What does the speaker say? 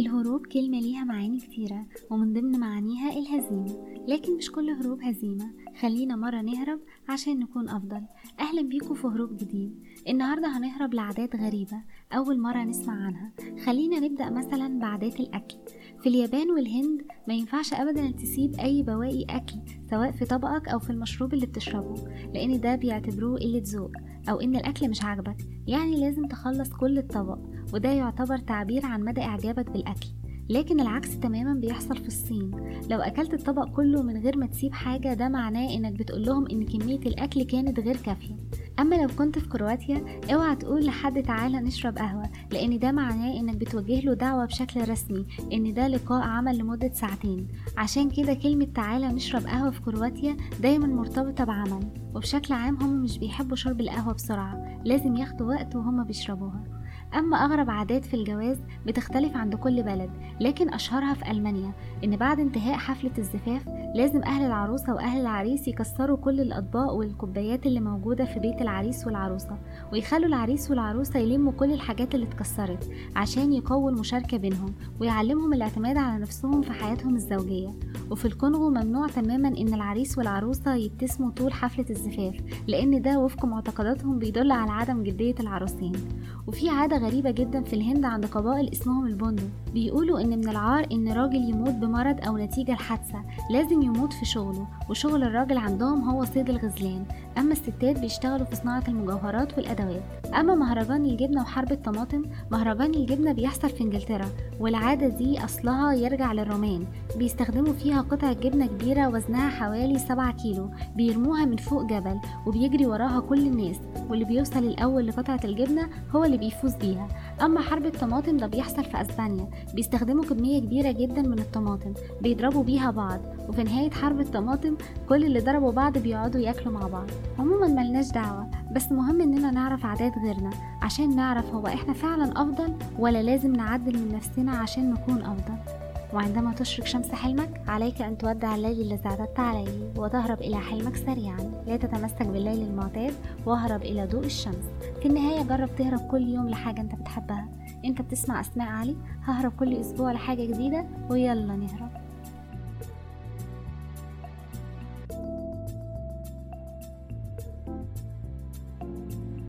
الهروب كلمة ليها معاني كتيرة ومن ضمن معانيها الهزيمة لكن مش كل هروب هزيمة. خلينا مرة نهرب عشان نكون أفضل. أهلا بيكم في هروب جديد. النهاردة هنهرب لعادات غريبة أول مرة نسمع عنها. خلينا نبدأ مثلا بعادات الأكل. في اليابان والهند ما ينفعش أبدا تسيب أي بواقي أكل سواء في طبقك أو في المشروب اللي بتشربه لأن ده بيعتبروه قلة ذوق أو إن الأكل مش عاجبك. يعني لازم تخلص كل الطبق وده يعتبر تعبير عن مدى إعجابك بالأكل. لكن العكس تماما بيحصل في الصين. لو أكلت الطبق كله من غير ما تسيب حاجة ده معناه إنك بتقول لهم إن كمية الأكل كانت غير كافية. أما لو كنت في كرواتيا أوعى تقول لحد تعالى نشرب قهوة لأن ده معناه إنك بتوجه له دعوة بشكل رسمي إن ده لقاء عمل لمدة ساعتين. عشان كده كلمة تعالى نشرب قهوة في كرواتيا دايما مرتبطة بعمل وبشكل عام هم مش بيحبوا شرب القهوة بسرعة لازم ياخدوا وقت وهم بيشربوها. أما أغرب عادات في الجواز بتختلف عند كل بلد لكن أشهرها في ألمانيا إن بعد انتهاء حفلة الزفاف لازم أهل العروسة وأهل العريس يكسروا كل الأطباق والكوبايات اللي موجودة في بيت العريس والعروسة ويخلوا العريس والعروسة يلموا كل الحاجات اللي اتكسرت عشان يقووا المشاركة بينهم ويعلمهم الاعتماد على نفسهم في حياتهم الزوجية. وفي الكونغو ممنوع تماما إن العريس والعروسة يبتسموا طول حفلة الزفاف لأن ده وفق معتقداتهم بيدل على عدم جدية العروسين. وفي عادة غريبة جدا في الهند عند قبائل اسمهم البوندو بيقولوا إن من العار إن راجل يموت بمرض أو نتيجة لحادثة لازم يموت في شغله وشغل الراجل عندهم هو صيد الغزلان. أما الستات بيشتغلوا في صناعة المجوهرات والأدوات. أما مهرجان الجبنة وحرب الطماطم مهرجان الجبنة بيحصل في إنجلترا والعادة دي أصلها يرجع للرومان. بيستخدموا فيها قطع جبنة كبيرة وزنها حوالي 7 كيلو. بيرموها من فوق جبل وبيجري وراها كل الناس. واللي بيوصل الأول لقطعة الجبنة هو اللي بيفوز بيها أما حرب الطماطم ده بيحصل في أسبانيا. بيستخدموا كمية كبيرة جدا من الطماطم. بيضربوا بيها بعض. وفي نهاية حرب الطماطم كل اللي ضربوا بعض بيقعدوا ياكلوا مع بعض. عموما ملناش دعوة. بس مهم إننا نعرف عادات غيرنا. عشان نعرف هو إحنا فعلا أفضل ولا لازم نعدل من نفسنا عشان نكون أفضل. وعندما تشرق شمس حلمك عليك أن تودع الليل الذي اعتدت عليه وتهرب إلى حلمك سريعا. لا تتمسك بالليل المعتاد واهرب إلى ضوء الشمس. في النهاية جرب تهرب كل يوم لحاجة أنت بتحبها. أنت بتسمع أسماء علي؟ ههرب كل أسبوع لحاجة جديدة ويلا نهرب.